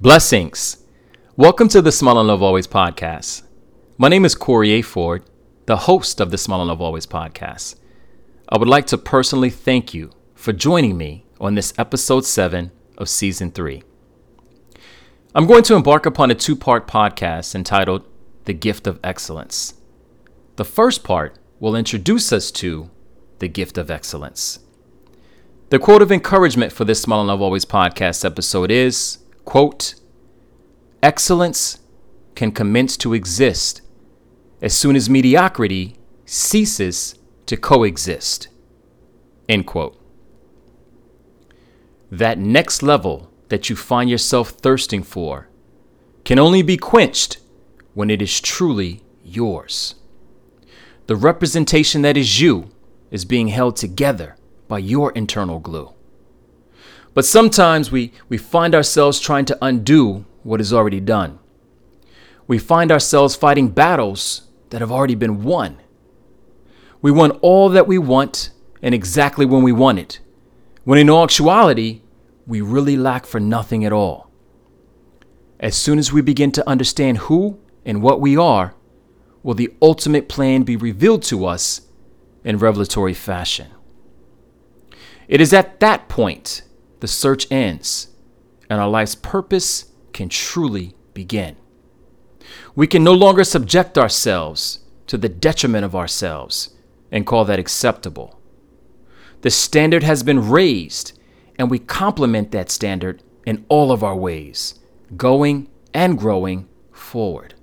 Blessings. Welcome to the Smile and Love Always podcast. My name is Corey A. Ford, the host of the Smile and Love Always podcast. I would like to personally thank you for joining me on this episode 7 of season 3. I'm going to embark upon a two part podcast entitled The Gift of Excellence. The first part will introduce us to the gift of excellence. The quote of encouragement for this Smile and Love Always podcast episode is, quote, Excellence can commence to exist as soon as mediocrity ceases to coexist. End quote. That next level that you find yourself thirsting for can only be quenched when it is truly yours. The representation that is you is being held together by your internal glue. But sometimes we, we find ourselves trying to undo what is already done. We find ourselves fighting battles that have already been won. We want all that we want and exactly when we want it, when in actuality, we really lack for nothing at all. As soon as we begin to understand who and what we are, will the ultimate plan be revealed to us in revelatory fashion. It is at that point the search ends and our life's purpose can truly begin. We can no longer subject ourselves to the detriment of ourselves and call that acceptable. The standard has been raised, and we complement that standard in all of our ways, going and growing forward.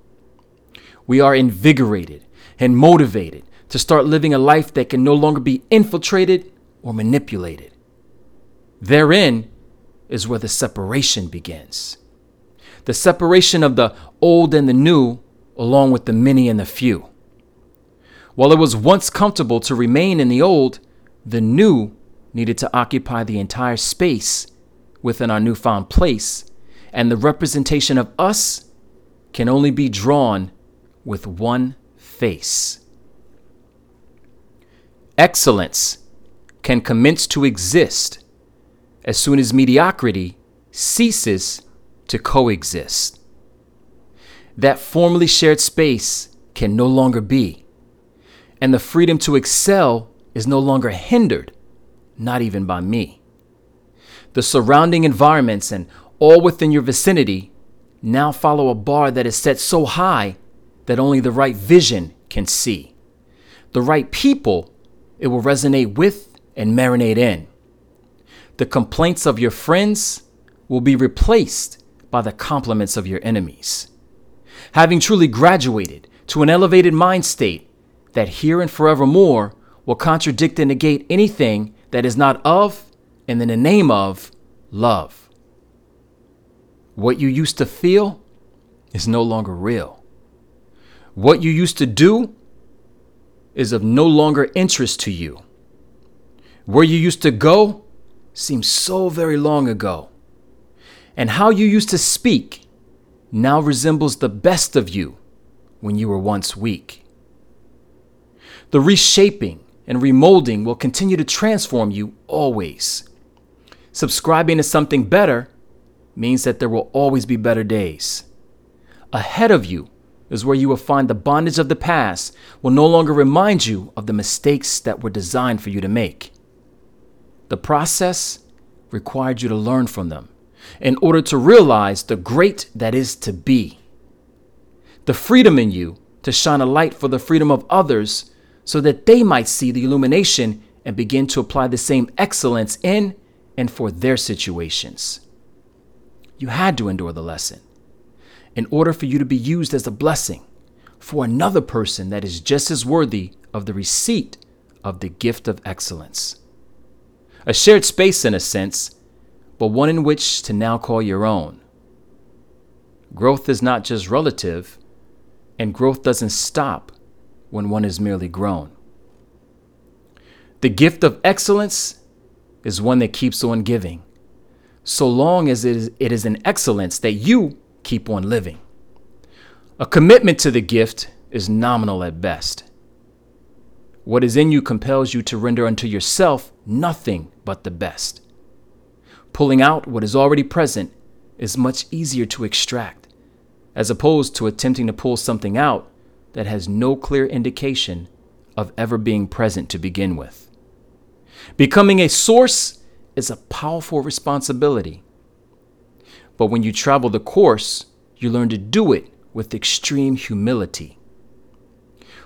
We are invigorated and motivated to start living a life that can no longer be infiltrated or manipulated. Therein is where the separation begins. The separation of the old and the new, along with the many and the few. While it was once comfortable to remain in the old, the new needed to occupy the entire space within our newfound place, and the representation of us can only be drawn with one face. Excellence can commence to exist as soon as mediocrity ceases to coexist. That formerly shared space can no longer be, and the freedom to excel is no longer hindered, not even by me. The surrounding environments and all within your vicinity now follow a bar that is set so high that only the right vision can see. The right people it will resonate with and marinate in. The complaints of your friends will be replaced by the compliments of your enemies. Having truly graduated to an elevated mind state that here and forevermore will contradict and negate anything that is not of and in the name of love. What you used to feel is no longer real. What you used to do is of no longer interest to you. Where you used to go seems so very long ago. And how you used to speak now resembles the best of you when you were once weak. The reshaping and remolding will continue to transform you always. Subscribing to something better means that there will always be better days. Ahead of you is where you will find the bondage of the past will no longer remind you of the mistakes that were designed for you to make. The process required you to learn from them in order to realize the great that is to be. The freedom in you to shine a light for the freedom of others so that they might see the illumination and begin to apply the same excellence in and for their situations. You had to endure the lesson in order for you to be used as a blessing for another person that is just as worthy of the receipt of the gift of excellence a shared space in a sense, but one in which to now call your own. Growth is not just relative, and growth doesn't stop when one is merely grown. The gift of excellence is one that keeps on giving, so long as it is, it is an excellence that you keep on living. A commitment to the gift is nominal at best. What is in you compels you to render unto yourself nothing but the best. Pulling out what is already present is much easier to extract, as opposed to attempting to pull something out that has no clear indication of ever being present to begin with. Becoming a source is a powerful responsibility. But when you travel the course, you learn to do it with extreme humility.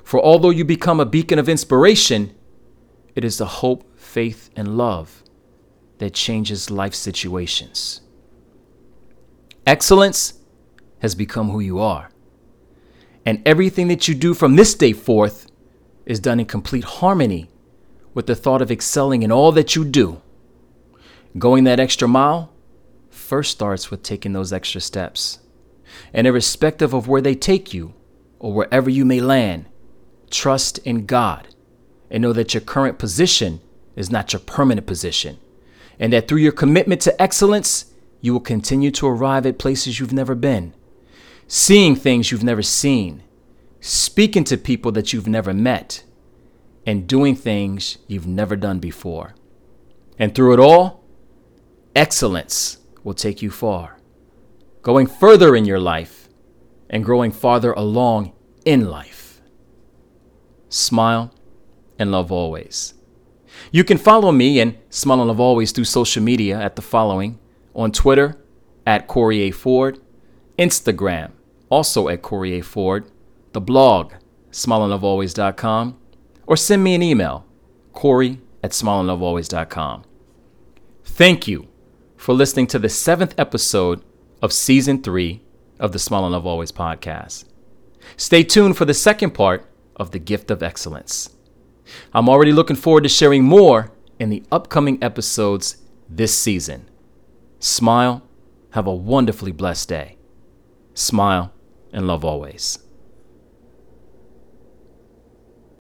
For although you become a beacon of inspiration, it is the hope, faith, and love that changes life situations. Excellence has become who you are. And everything that you do from this day forth is done in complete harmony with the thought of excelling in all that you do. Going that extra mile first starts with taking those extra steps. And irrespective of where they take you or wherever you may land, trust in God and know that your current position is not your permanent position. And that through your commitment to excellence, you will continue to arrive at places you've never been, seeing things you've never seen, speaking to people that you've never met, and doing things you've never done before. And through it all, excellence will take you far, going further in your life and growing farther along in life. Smile and love always. You can follow me and Smile and Love Always through social media at the following on Twitter at Corey A. Ford, Instagram also at Corey A. Ford, the blog smileandlovealways.com, or send me an email, Corey at smileandlovealways.com. Thank you for listening to the seventh episode of season three of the Smile and Love Always podcast. Stay tuned for the second part of The Gift of Excellence. I'm already looking forward to sharing more in the upcoming episodes this season. Smile, have a wonderfully blessed day. Smile and love always.